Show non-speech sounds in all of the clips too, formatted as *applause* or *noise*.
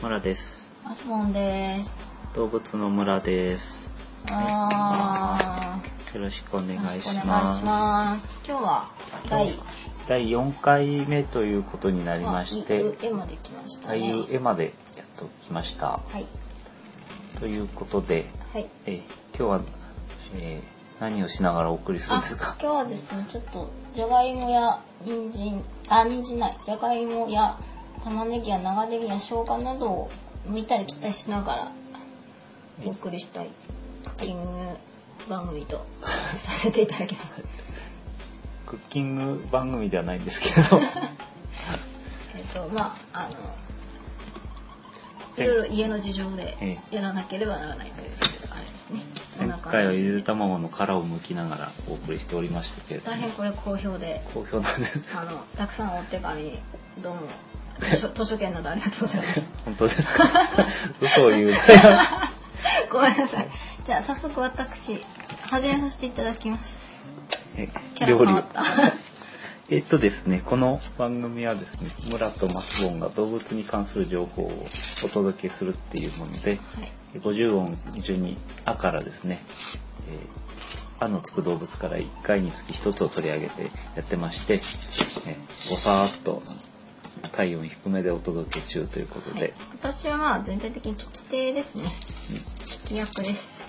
はい、村です。マスボンです。動物の村です。あよろしくお願ー、よろいししくお願います。します。今日は第第4回目ということになりまして、あ絵まで来ましたああいね。う絵までやっと来ました。はいということで、はい。えー今日は、えー何をしながらお送りするんあですか？今日はですねちょっとじゃがいもや人参あ人参ないじゃがいもや玉ねぎや長ネギや生姜などを剥いたり切ったりしながらお送りしたいクッキング番組とさせていただきます。クッキング番組ではないんですけど、*laughs* えっとまああのいろいろ家の事情でえやらなければならないというあれですね。前回はじゆで卵の殻を剥きながらお送りしておりましたけれども、大変これ好評で好評なんです。あのたくさんお手紙どうも図書図書券などありがとうございました。*laughs* 本当ですか？*laughs* 嘘を言う。*laughs* ごめんなさい。じゃあ早速私始めさせていただきます。えキャラ変わった。えっとですね、この番組はですね、村とマスボンが動物に関する情報をお届けするっていうもので、はい。50音順に「あ」からですね、えーあ」のつく動物から1回につき1つを取り上げてやってまして、えー、ぼさーっと体温低めでお届け中ということで、はい、私はまあ全体的に聞き手ですね。うん聞き役です。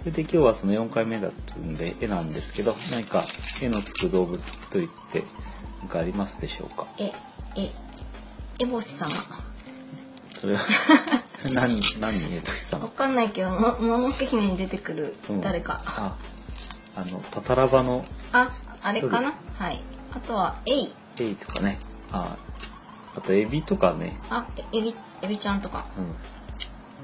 それで今日はその4回目だったんで絵なんですけど何か絵のつく動物といって何かありますでしょうか？え、え、えぼし様。それは *laughs* 何何絵としたわのかんないけど、ももののけ姫に出てくるうん誰か。ああのタタラバのあ、あれかな？はい。あとは、えい。エイとかねああとエビとかねあ、えエビ、エビちゃんとか。うん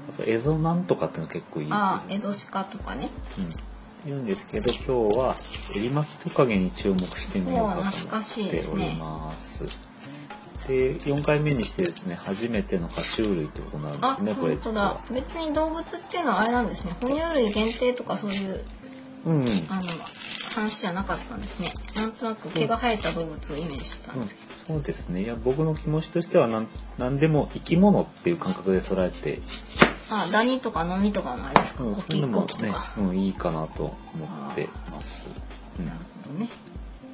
あとエゾなんとかっての結構いいあ、エゾシカとかね。うん言うんですけど今日はエリマキトカゲに注目してみようかと思っております。で4回目にしてですね初めての爬虫類ってことになるんであ、すねこれ本当だ。別に動物っていうのはあれなんですね。哺乳類限定とかそういう、うんうんあの、話じゃなかったんですね。なんとなく毛が生えた動物をイメージしてたんうんですけそうですねいや僕の気持ちとしてはなん何でも生き物っていう感覚で捉えて、ど。あ、ダニとかノミとかもあれですか？うん、そういうのもねうん、いいかなと思ってます。うんなるほどね。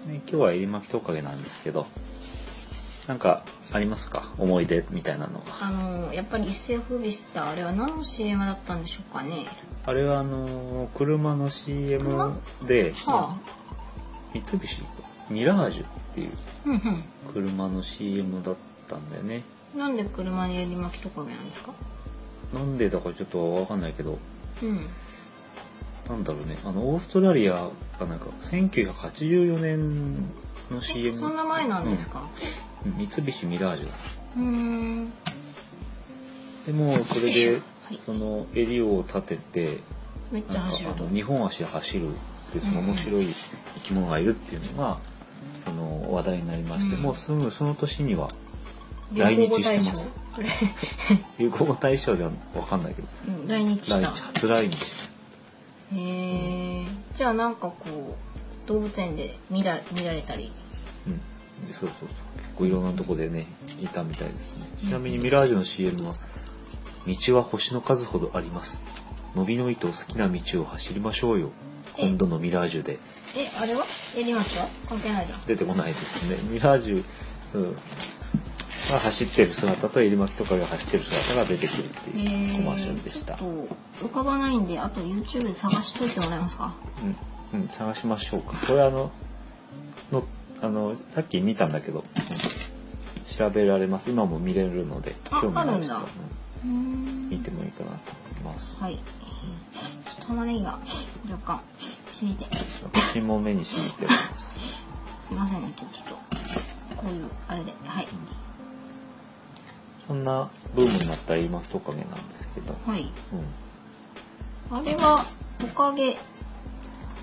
ね、今日はエリマキトカゲなんですけどなんかありますか？思い出みたいなの。はあの、やっぱり一世を風靡したあれは何の CM だったんでしょうかね？あれはあのー車の CM では三菱ミラージュっていう車の CM だったんだよね。うん。なんで車にエリマキトカゲなんですか？なんでだかちょっとわかんないけど。うん。なんだろうね。あのオーストラリアがなんか1984年のえ、CM そんな前なんですか？うん三菱ミラージュだうーん。でもそれではいその襟を立ててめっちゃ走るとあの。2本足で走るってその面白い生き物がいるっていうのがその話題になりまして、うんもうすぐその年には来日してます *laughs* 流行語大賞。では分かんないけどうん来日した。来日初来日へえ。じゃあなんかこう動物園で見ら見られたり。そうそうそう。結構いろんなとこでねいたみたいですね。ちなみにミラージュの CM は「道は星の数ほどあります。伸びの糸好きな道を走りましょうよ。え？今度のミラージュで」え、あれは？エリマキは？関係ないじゃん。出てこないですね。ミラージュ、うん、が走ってる姿とエリマキトカゲが走ってる姿が出てくるっていうコマーシャルでした。ちょっと浮かばないんで、あと YouTube で探しといてもらえますか？うん、うん、探しましょうか。これあの、の、あの、さっき見たんだけど、うん調べられます。今も見れるので、あ興味ある人はうん見てもいいかなと思います。はい。ちょっと玉ねぎが若干染みて。私も目に染みております。すいませんね、今日ちょっと。こういう、あれで。はい。そんなブームになったエリマキトカゲなんですけど、はい。うん、あれは、トカゲ、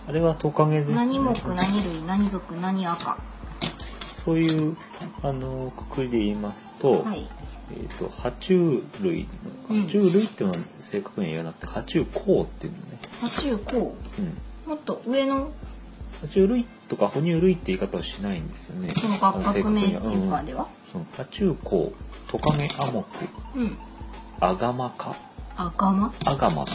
あれはトカゲです、ね。何目、何類、何属、何赤。そういうあのくくりで言いますと,、はい。えー、と爬虫類うん。爬虫類っていうのは正確には言わなくて爬虫綱っていうのね、爬虫綱。うん、もっと上の、爬虫類とか哺乳類って言い方はしないんですよね。その学学名っていうかんでは？その爬虫綱トカゲアモクうん。アガマ科あがまアガマっ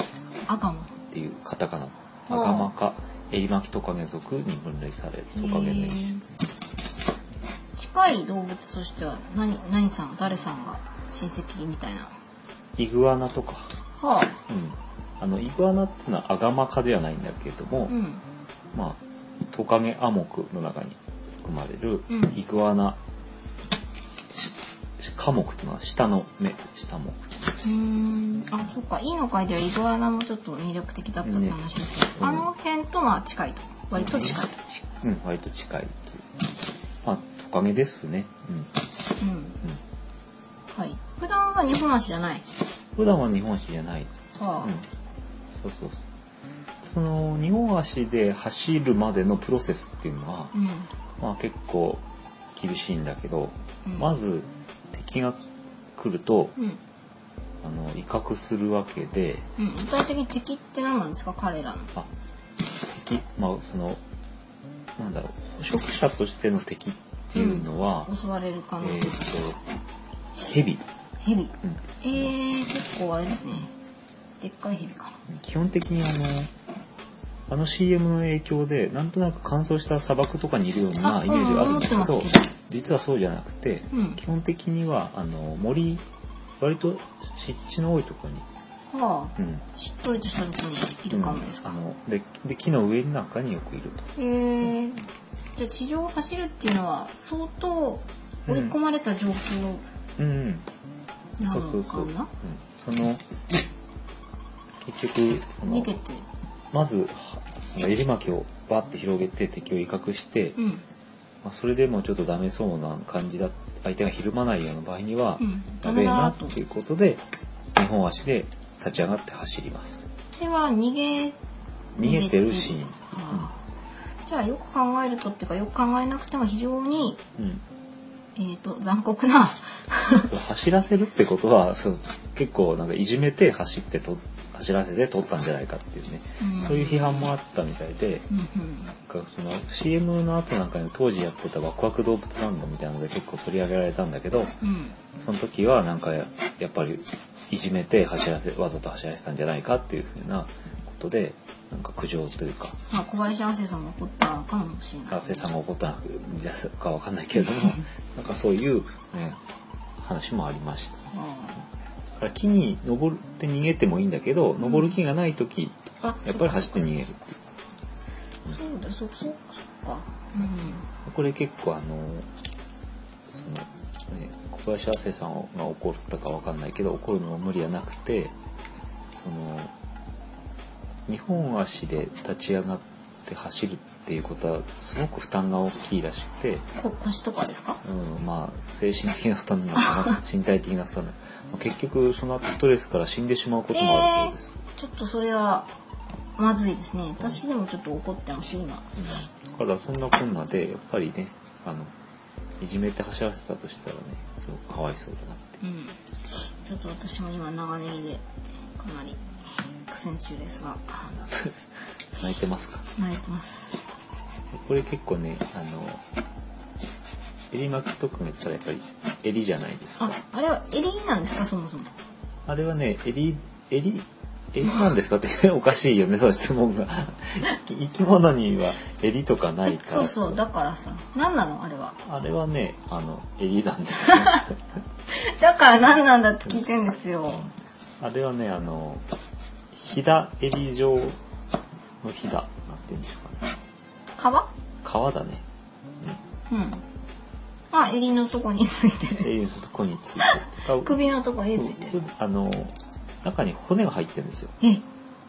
あがま。ていうカタカナ。あアガマ科エリマキトカゲ属に分類されるトカゲの一種近い動物としては何何さん誰さんが親戚みたいな？イグアナとか、はうん、あのイグアナっていうのはアガマ科ではないんだけれども、あ。うん。まあトカゲアモクの中に含まれるうんイグアナ、し科目っていうのは下の目下目うーん。あ、そっか。いいの会ではイグアナもちょっと魅力的だったって話ですけど、ねあの辺とまあ近いと。割と近い。ちうん割と近いというまあトカゲですねうん、うん。うん、はい。普段は日本足じゃない？普段は日本足じゃないはうん、そうそうそうその日本足で走るまでのプロセスっていうのはあ。、うん。まあ結構厳しいんだけど、うんまず敵が来るとうん。あの威嚇するわけでうん。具体的に敵って何なんですか？彼らの。あ敵まあそのなんだろう捕食者としての敵っていうのは、襲われる可えっ、能性。と蛇、ヘビ。うんえー、結構あれですね。でっかいヘビかな。基本的にあのあの CM の影響でなんとなく乾燥した砂漠とかにいるようなあイメージがあるんですけど実はそうじゃなくて、うん基本的にはあの森割と湿地の多いところに、はあ。うん、しっとりとしたところにいるかもですか。うんあのでで木の上なんかによくいると。へえ。じゃあ地上を走るっていうのは相当追い込まれた状況うんうん、なそうそうそう、その結局その逃げて。まずはその襟巻きをバッて広げて敵を威嚇して、うん。まあ、それでもちょっとダメそうな感じだ相手がひるまないような場合には、うん。やべえなと。っていうことで2本足で立ち上がって走りますでは逃げ。逃げてるシーン、はあじゃあよく考えるとっていうかよく考えなくても非常にうん。うんえー、と残酷な *laughs* 走らせるってことはそう結構なんかいじめて走ってと走らせて取ったんじゃないかっていうね、うん。そういう批判もあったみたいで、うんなんかその CM の後なんかに当時やってたワクワク動物ランドみたいなので結構取り上げられたんだけどうん。うんその時はなんかややっぱりいじめて走らせわざと走らせたんじゃないかっていうふうなことでなんか苦情というか。まあ、小林亜生さんが怒ったかもしれない。学生さんが怒ったのかわかんないけれどもなんかそういう、ね、話もありました。だから木に登って逃げてもいいんだけど登る木がない時あやっぱり走って逃げる。そうだそそそっか。うこれ結構あのその、ね、小林亜生さんが怒ったかわかんないけど怒るのも無理はなくてその2本足で立ち上がって走るっていうことはすごく負担が大きいらしくて、腰とかですか？うん、まあ精神的な負担なのかな？*laughs* 身体的な負担なのかまあ結局その後ストレスから死んでしまうこともあるそうです。ちょっとそれはまずいですね。私でもちょっと怒ってます今。うん。だからそんなこんなでやっぱりねあのいじめて走らせたとしたらねすごくかわいそうだなって。うん。ちょっと私も今長ネギでかなり苦戦中ですが。*laughs* 泣いてますか？泣いてます。これ結構ねあの襟巻き特別ったらやっぱり襟じゃないですあか？あれは襟なんですか？そもそも。あれはね襟襟襟なんですか？って *laughs* おかしいよねその質問が。*laughs* 生き物には襟とかないから。そうそうだからさ。何なの？あれは。あれはねあの襟なんですよ。だから何なんだって聞いてんですよ。あれはねあのひだ襟状のひだなんていうんですかね。皮皮だね、うん。あ襟のとこについてうん、る襟のとこについてて首のとこについてる。あの中に骨が入ってるんですよ。え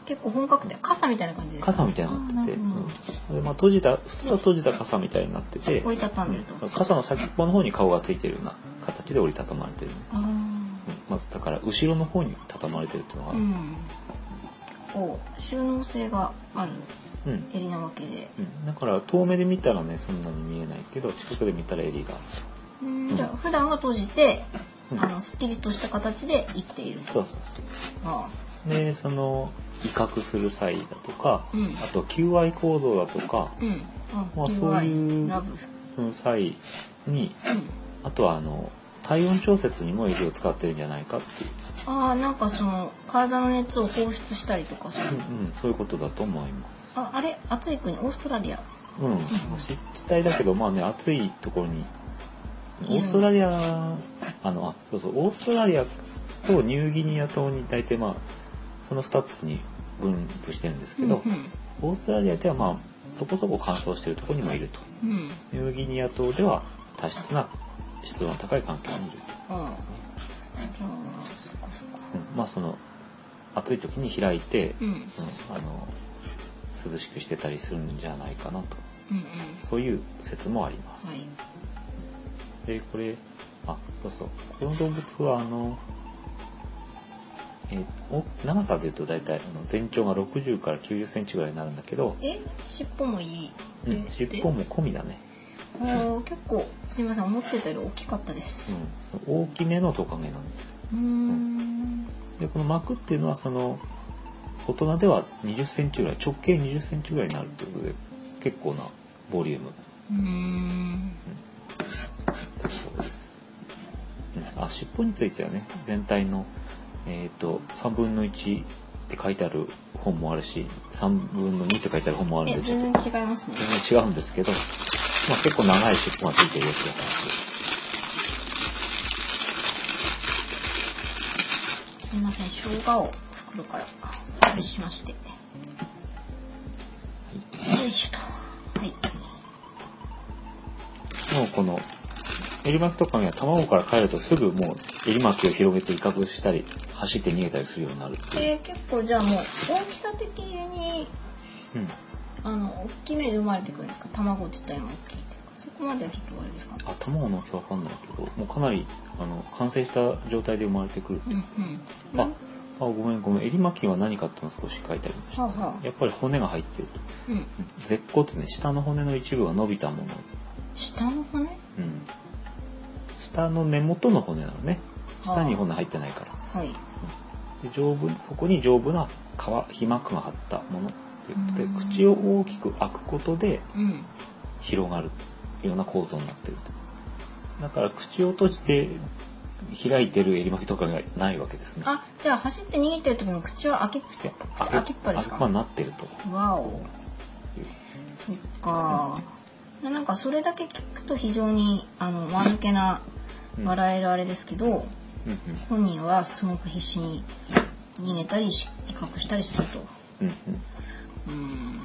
結構本格的。傘みたいな感じですか傘みたいになってて、うん。でまあ、閉じた普通は閉じた傘みたいになってて、折りたたん。でると、うん傘の先っぽの方に顔がついてるような形で折りたたまれてる。ね、あうん。まあ、だから後ろの方に畳まれてるっていうのが、あうんこう収納性があるうん。襟なわけで。うん。だから遠目で見たらねそんなに見えないけど近くで見たら襟が。うん。じゃあ普段は閉じて、うん。あのすっきりとした形で生きているそうそうあそう。でその威嚇する際だとか、うん。あと求愛行動だとかあうん。あまあそういうラブ。その際にうん。あとはあの体温調節にも襟を使ってるんじゃないかっていう、ああなんかその体の熱を放出したりとかする、うんうん、そういうことだと思います。ああれ？暑い国？オーストラリア。うん、湿地帯だけどまあね暑いところにオーストラリアあのあそうそうオーストラリアとニューギニア島に大体まあその2つに分布してるんですけど、うんオーストラリアではまあそこそこ乾燥してるところにもいると。うんうん。ニューギニア島では多湿な湿度の高い環境にいる、ああそっかそっかうん、まあその暑い時に開いて、うん。うんうんあの涼しくしてたりするんじゃないかなと。うんそういう説もあります、はい。でこれあそうそう。この動物はあの、えーお長さでいうと大体あの全長が60から90センチぐらいになるんだけど、え？尻尾もいい。うん、尻尾も込みだね、あー結構すみません思ってたより大きかったです。うん、大きめのトカゲなんですうーん。でこの膜っていうのはその大人では20センチぐらい直径20センチぐらいになるということで結構なボリューム。うーん。だそうです、うん、あ尻尾についてはね全体のえっ、と3分の1って書いてある本もあるし3分の2って書いてある本もあるんえでちょっ全と然違いますね。全然違うんですけど、まあ、結構長い尻尾がついてるやつだったんですすみません生姜を袋から外しまして。よいしょと。はい。もうこのエリマキトカゲは卵から帰るとすぐもうエリマキを広げて威嚇したり走って逃げたりするようになるっていう、えー、結構じゃあもう大きさ的にうん、あの大きめで生まれてくるんですか？卵自体が大きいっていうか。そこまではちょっとあれですか？あ卵の大きさわかんないけどもうかなりあの完成した状態で生まれてくるう。んうん。ああごめんごめん。エリマキは何かっていうの少し書いてありました、はあはあ。やっぱり骨が入ってると。うん。舌骨ね下の骨の一部が伸びたもの、下の骨？うん、下の根元の骨なのね。下に骨入ってないから。はい。で丈夫そこに丈夫な皮皮膜が張ったものということでうん口を大きく開くことでうん。広がるような構造になってると。だから口を閉じて開いてるエリマキとかがないわけですね。あじゃあ走って逃げてる時の口は開け開けっぱですか？開けっぱになってると。わお。そっか。なんかそれだけ聞くと非常にあの間抜けなうん。笑えるあれですけど、うんうん。本人はすごく必死に逃げたりし威嚇したりすると。うんうんうーん。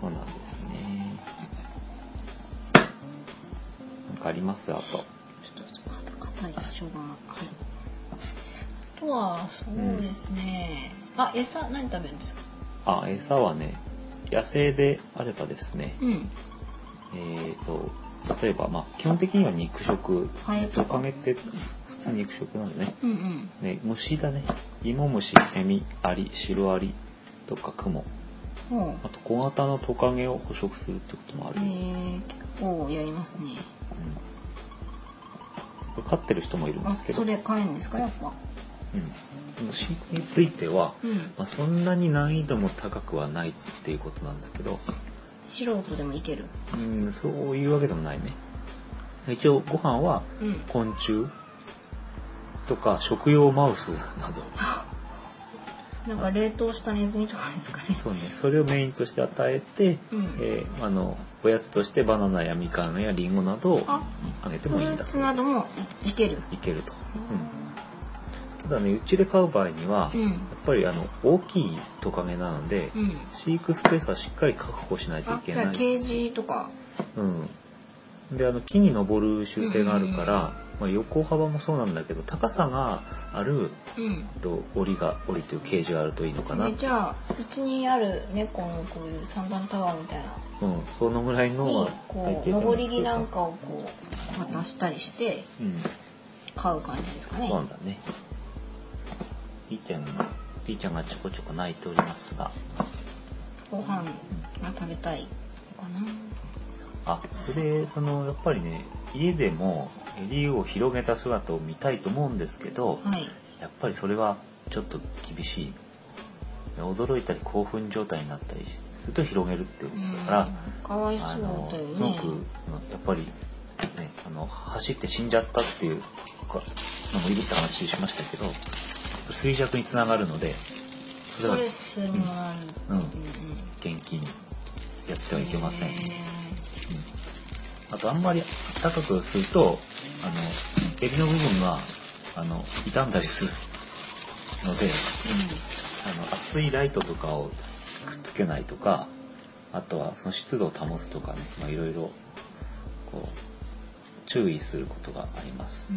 そうなんですね。なんかあります？あとちょっと硬い生姜が。はいあとはそうですね、あ餌何食べるんですか？あ餌はね野生であればですね。うん。えっ、と例えばまあ基本的には肉食。はい。トカゲって普通肉食なんでね。うんうん。ね虫だね。芋虫セミアリシロアリとかクモほあと小型のトカゲを捕食するってこともあうるよ、えー、結構やりますね。うん、飼ってる人もいるんあですけど。それ買えるんですかやっぱ？うん、飼育については、うん。まあ、そんなに難易度も高くはないっていうことなんだけど、素人でもいける？うん、そういうわけでもないね。一応ご飯はうん。昆虫とか食用マウスなど *laughs* なんか冷凍したネズミとかですかね。そうね。それをメインとして与えて、うん。えーあのおやつとしてバナナやみかんやりんごなどをああげてもいいんだツなどもいける。いけると、うん、ただねうちで飼う場合には、うん。やっぱりあの大きいトカゲなので、うん。飼育スペースはしっかり確保しないといあけない。じゃあケージとか。うん、であの木に登る習性があるから、まあ、横幅もそうなんだけど高さがあるうん。と檻が檻というケージがあるといいのかな、でじゃあうちにある猫のこういう三段タワーみたいな。うん、そのぐらいのにはこう登り木な。んかをこう渡したりしてうん。飼う感じですかね。そうだね。ピーちゃんがピーちゃんがちょこちょこ泣いておりますが。ご飯が食べたいのかな。あそれでそのやっぱりね家でも襟を広げた姿を見たいと思うんですけど、はい。やっぱりそれはちょっと厳しい。驚いたり興奮状態になったりすると広げるっていうことだから、うんかわいそあのうだよねすごくやっぱりね、あの走って死んじゃったっていうかのもいるって話しましたけど衰弱につながるのでそれは。うん。うん。元気にやってはいけません、へうんあとあんまり高くするとあの襟の部分があの傷んだりするのであの熱いライトとかをくっつけないとかあとはその湿度を保つとかねまあいろいろこう注意することがあります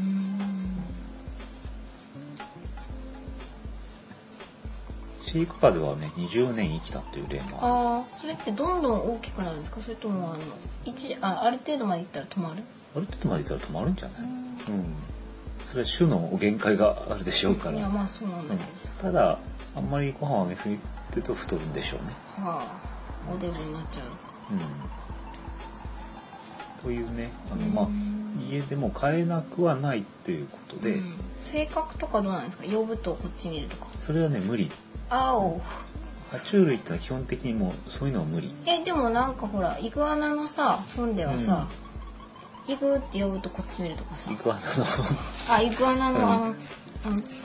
飼育下ではね20年生きたっていう例もある。ああ、それってどんどん大きくなるんですか？それとも、あの、一あ、ある程度までいったら止まる？ある程度までいったら止まるんじゃない？うん。それは種の限界があるでしょうから、いや、まあそうなんうんです。か。ただあんまりご飯をあげすぎてると太るんでしょうね。はあ、おデブになっちゃう。うん。というねあの、うん。まあ家でも飼えなくはないということで、うん。性格とかどうなんですか？呼ぶとこっち見るとか。それはね無理青。爬虫類ってのは基本的にもうそういうのは無理。え、でもなんかほら、イグアナのさ、本ではさ、イグって呼ぶとこっち見るとかさ。イ。グアナの。あ、イグアナのあの、うん。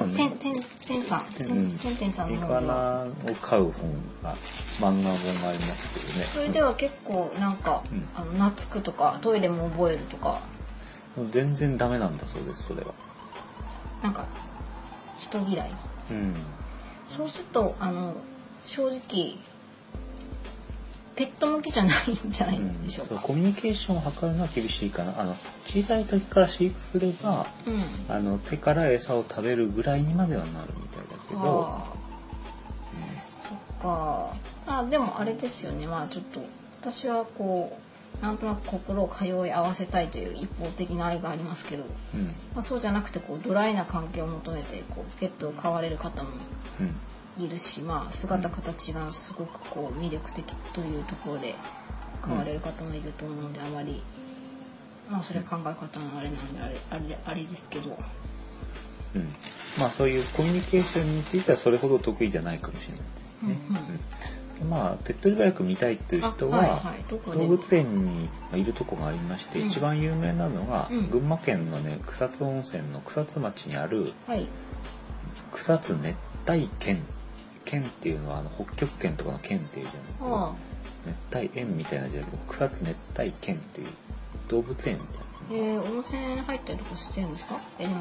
あの、てん、てん、てんさん。てうん。ん、てんてんさんイのグアナ。を飼う本が漫画本がありますけどね。それでは結構なんか、うん。あの、懐くとか、トイレも覚えるとか、うん全然ダメなんだそうですそれは。なんか、人嫌い。うんそうすると、あの、正直、ペット向けじゃないんじゃないでしょうか。そうコミュニケーションを図るのは厳しいかなあの小さい時から飼育すればうん。あの手から餌を食べるぐらいにまではなるみたいだけど、そっか。あ、でもあれですよね。まあちょっと、私はこう、なんとなく心を通い合わせたいという一方的な愛がありますけど、うん。うんまあ、そうじゃなくてこうドライな関係を求めてこうペットを飼われる方もうん。いるし、まあ、姿形がすごくこう魅力的というところで飼われる方もいると思うので、あまり、まあ、それは考え方のあれなんであれあれあれですけど、うん。まあそういうコミュニケーションについてはそれほど得意じゃないかもしれないですね。うんうん。うんまあ手っ取り早く見たいっていう人は、あはいはい動物園にいるとこがありまして、うん。一番有名なのが、うん。群馬県のね草津温泉の草津町にあるはい。草津熱帯圏県っていうのはあの北極圏とかの県っていうじゃない。あ熱帯園みたいな字だけど草津熱帯圏っていう動物園みたいな。えー、温泉入ったりとかしてるんですか？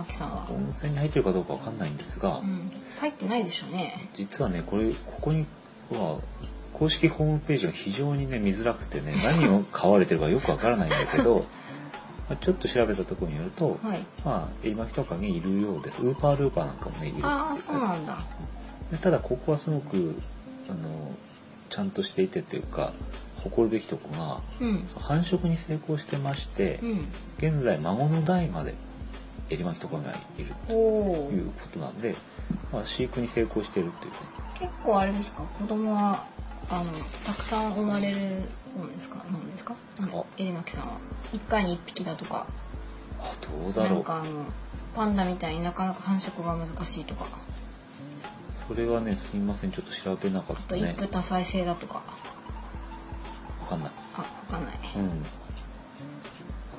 さんは、温泉に入ってるかどうかわかんないんですが、うん、入ってないでしょうね。実はねこれここには公式ホームページが非常にね見づらくてね何を買われてるかよくわからないんだけど *laughs* まあちょっと調べたところによると、はい。まあエリマキトカゲいるようです。ウーパールーパーなんかもねいるああそうなんだ。でただここはすごくあのちゃんとしていてというか誇るべきとこがうん。繁殖に成功してまして、うん。現在孫の代までエリマキトカゲがいるということなんで、まあ、飼育に成功しているというね結構あれですか？子供はあのたくさん生まれるもんですか？なんですか？あ。のあエリマキさんは。1回に1匹だとか。あどうだろう。なんかあのパンダみたいになかなか繁殖が難しいとか。それはねすいません。ちょっと調べなかっあたね。と一夫多妻制だとか。わかんない。あわかんない。うん。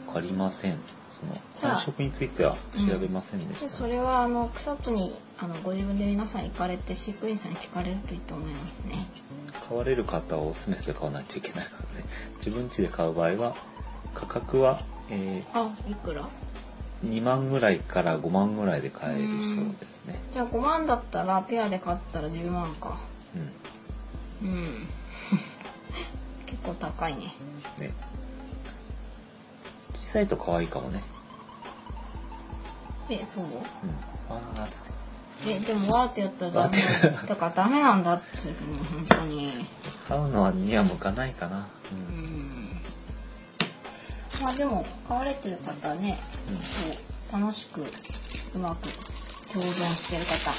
わかりませんそのじゃあ繁殖については調べませんでした、でそれはあの草津にあのご自分で皆さん行かれて飼育員さんに聞かれるといいと思いますね。買われる方はオスメスで買わないといけないからね。自分家で買う場合は価格は、えあいくら？ー2万ぐらいから5万ぐらいで買えるそうですね。じゃあ5万だったらペアで買ったら10万か。うん。うん。*laughs* 結構高いね。ね。小さいと可愛いかもねえそう？うん。あーつってえでもわーってやったらダメ。*laughs* だからダメなんだって本当に。買うのはには向かないかな。ううん。んまあでも飼われてる方はねうん。こう楽しくうまく共存してる方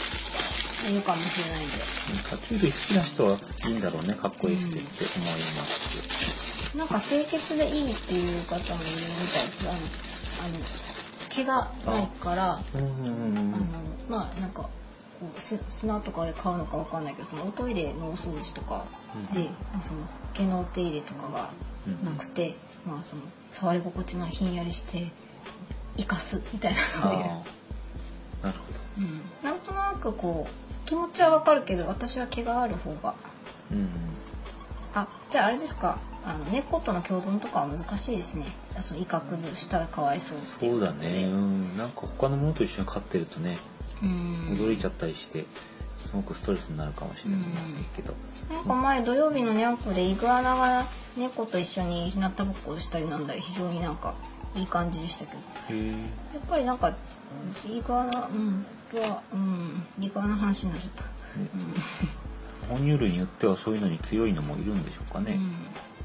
いるかもしれないんで。爬虫類好きな人はいいんだろうねかっこいいってって思いますなんか清潔でいいっていう方もいるみたいです。あのあの毛がないからあのまあなんかこうす砂とかで買うのかわかんないけどそのおトイレのお掃除とかで、うんまあその毛のお手入れとかがなくて、まあその触り心地がひんやりして生かすみたいなそうなるほど。うん、なんとなくこう気持ちはわかるけど私は毛がある方がうんあじゃああれですか。あの猫との共存とかは難しいですね。その威嚇したらかわいそうそうだね。うん。なんか他のものと一緒に飼ってるとねうん。驚いちゃったりしてすごくストレスになるかもしれませんけど、なんか前土曜日のニャンプでイグアナが猫と一緒に日向ぼっこをしたりなんだり非常になんかいい感じでしたけど。やっぱりなんかイグアナうんとはうんイグアナの話になっちゃった、哺乳類によってはそういうのに強いのもいるんでしょうかね、うん。うん、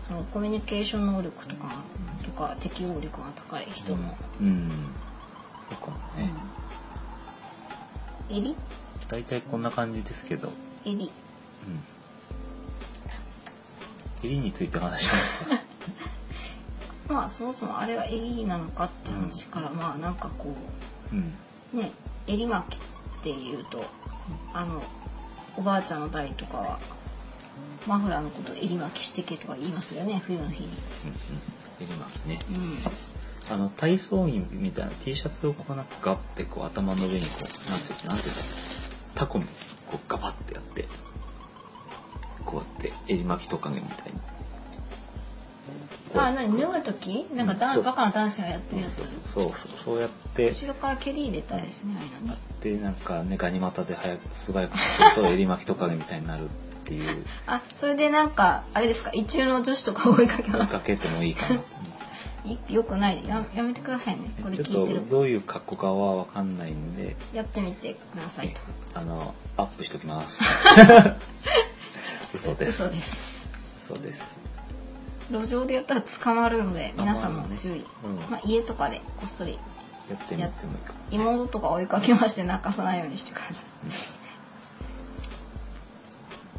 そのコミュニケーション能力とかとか適応力が高い人も、うん。そうかもね、うん、エリ大体こんな感じですけど、エリうん、襟について話しますか？*laughs* まあそもそもあれはエリなのかって話から、まあなんかこうん。うね襟巻きっていうとあのおばあちゃんの代とかはマフラーのことを襟巻きしてけとか言いますよね冬の日に。うんうん。襟巻きね。うん。あの体操着みたいな T シャツをこうなんかガッてこう頭の上にこうなんていうなんていうの？タコにこうガバッてやってこうやって襟巻きトカゲみたいにあ、何脱ぐ時？なんかだそうバカな男子がやってるやつ。そうそうそうやって。後ろから蹴り入れたいですねああいうのやっねてなんかねガニ股で早く素早くすると襟巻きトカゲみたいになるっていう。*laughs* あそれでなんかあれですか？一中の女子とか追いかけ追いかけてもいいかな。よくない。ややめてくださいね。これちょっ聞いてる。とどういう格好かはわかんないんで。やってみてくださいと。あのアップしときます。*laughs* 嘘です。嘘です。嘘です路上でやったら捕まるので皆さんも注意、うん。まあ、家とかで。こっそりやってみてもいいか妹とか追いかけまして泣かさないようにしてくださ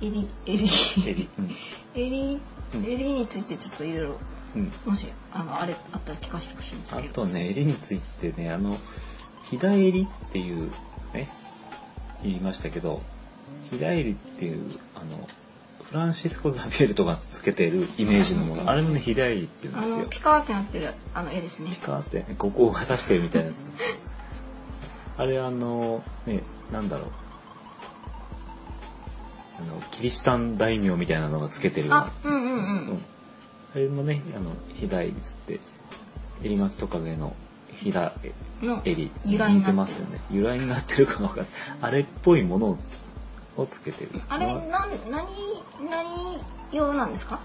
い。エリエリ。襟うん。エリうん。エリについてちょっといろいろうん。もしあのあれあったら聞かせてほしいんですあけど。とね襟についてねあのひだ襟っていうね言いましたけどひだ襟っていうあのフランシスコ・ザビエルとかつけてるイメージのもの。あれもねひだ襟って言うんあですよ。のピカーってなってるあの絵ですねピカーってねここを刺してるみたいなやつ。あれあのねなんだろう。あのキリシタン大名みたいなのがつけてるような。あうんうんううん。んあれもねあのひだ襟つって襟巻きトカゲのひ襟由来になってる。似てますよね。由来になってるかがわかんない。あれっぽいものをつけてる。あれなん何何用なんですか？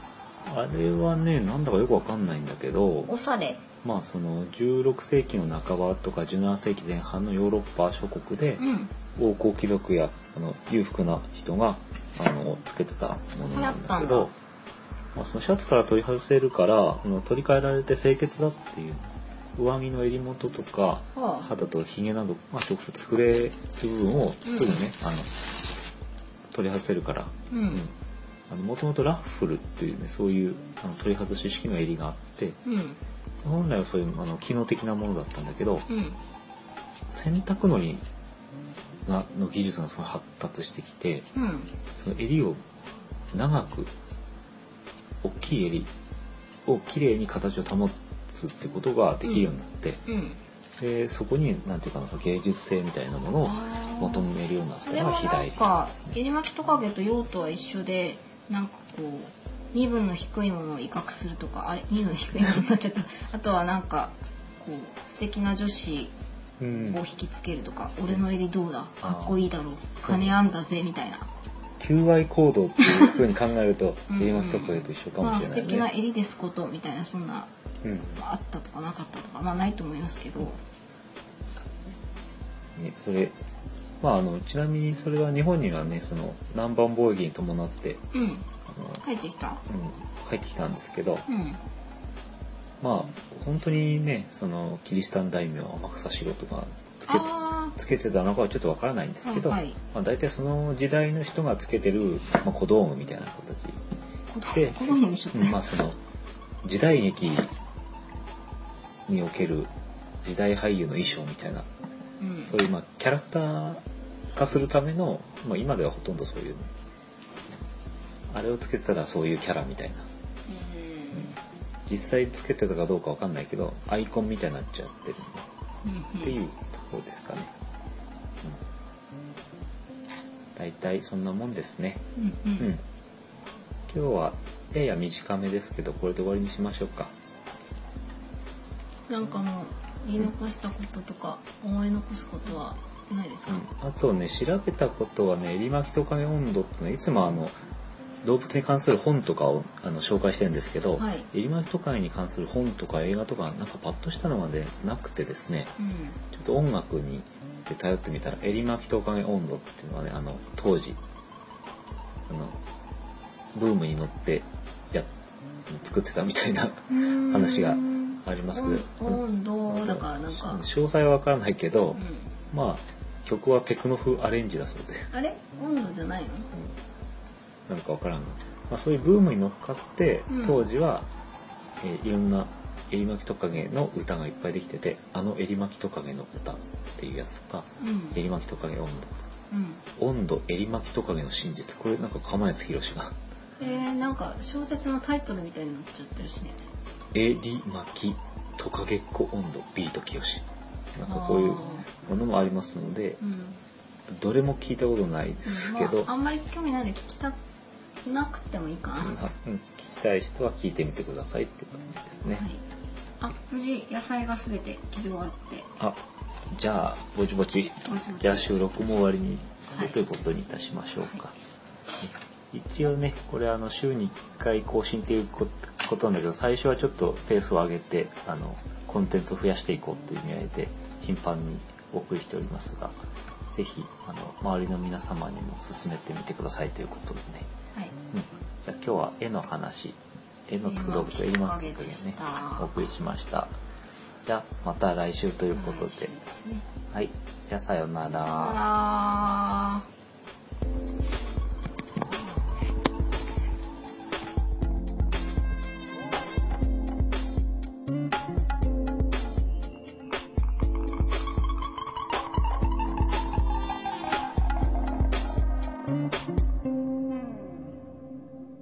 あれはねなんだかよくわかんないんだけどおされ。まあその16世紀の半ばとか17世紀前半のヨーロッパ諸国でうん。王侯貴族やあの裕福な人があのつけてたものなんだけど、まあ、そのシャツから取り外せるから取り替えられて清潔だっていう上着の襟元とかはあ。肌とひげなど、まあ、直接触れる部分をすぐね、あの取り外せるから。うん。もともとラッフルっていうねそういうあの取り外し式の襟があってうん。本来はそういうあの機能的なものだったんだけどうん。洗濯のりがの技術がすごい発達してきてうん。その襟を長く大きい襟をきれいに形を保つってことができるようになって、うんでそこになんていうかな芸術性みたいなものを求めるようになったそれもなんか襟巻きトカゲと用途は一緒でなんかこう身分の低いものを威嚇するとかあれ身分の低いものになっちゃった。*laughs* あとはなんかこう素敵な女子うん。を引きつけるとか、俺の襟どうだかっこいいだろう金あんだぜみたいな。求愛行動っていうふうに考えると *laughs* うん。襟巻きとかと一緒かまあもしれないね。素敵な襟ですことみたいなそんなうんあったとかなかったとかまあないと思いますけど。ね、それまああのちなみにそれは日本にはねその南蛮貿易に伴ってうん。あの、入ってきた。うん、入ってきたんですけど、うん。まあ本当にねそのキリシタン大名天草四郎とかつけてあつけてたのかはちょっとわからないんですけど、はいはい。まあ、大体その時代の人がつけてる、まあ、小道具みたいな形あで子供にしちゃったうんまあその時代劇における時代俳優の衣装みたいなうん。そういうまあキャラクター化するための、まあ、今ではほとんどそういうあれをつけたらそういうキャラみたいな。実際つけてたかどうかわかんないけどアイコンみたいになっちゃってる。っていうところですかね、うん、大体そんなもんですね。うんうん。うん。今日はやや短めですけどこれで終わりにしましょうかなんかもう言い残したこととか思い残すことはないですか、あとね調べたことはね「エリマキトカゲ温度」っていうのはいつもあの動物に関する本とかをあの紹介してるんですけど、はい。エリマキトカゲに関する本とか映画とかなんかパッとしたのがねなくてですねうん。ちょっと音楽にで頼ってみたら「エリマキトカゲ温度」っていうのはねあの当時あのブームに乗ってや作ってたみたいな話がありますけど。温温度だからなんか、詳細はわからないけど、うん。まあ曲はテクノ風アレンジだそうで。あれ？温度じゃないの？なんかわからんが、まあ、そういうブームに乗っかって、うん。当時は、えーいろんなエリマキトカゲの歌がいっぱいできててあのエリマキトカゲの歌っていうやつとかうん。エリマキトカゲ温うん。度温度エリマキトカゲの真実。これなんか釜谷弘が。えー、なんか小説のタイトルみたいになっちゃってるしねエリマキトカゲっ子温度ビート清なんかこういうものもありますのでうん。どれも聞いたことないですけど、まあ、あんまり興味ないんで聞きたくなくてもいいかな、うん。はうん。聞きたい人は聞いてみてくださいっていう感じですね。い、あ無事野菜がすべて切り終わって。あじゃあぼちぼちじゃあ収録も終わりに、はい。ということにいたしましょうか、は一応ねこれあの週に1回更新っていうこことなんだけど最初はちょっとペースを上げてあのコンテンツを増やしていこうっていう意味合いで頻繁にお送りしておりますがぜひあの周りの皆様にも進めてみてくださいということでね、はい。うん、じゃあ今日は絵の話絵の作ろうとやりますという絵巻きトカゲでしねた。お送りしました。じゃあまた来週ということで。ですね。はい。じゃあさようなら。あら。ー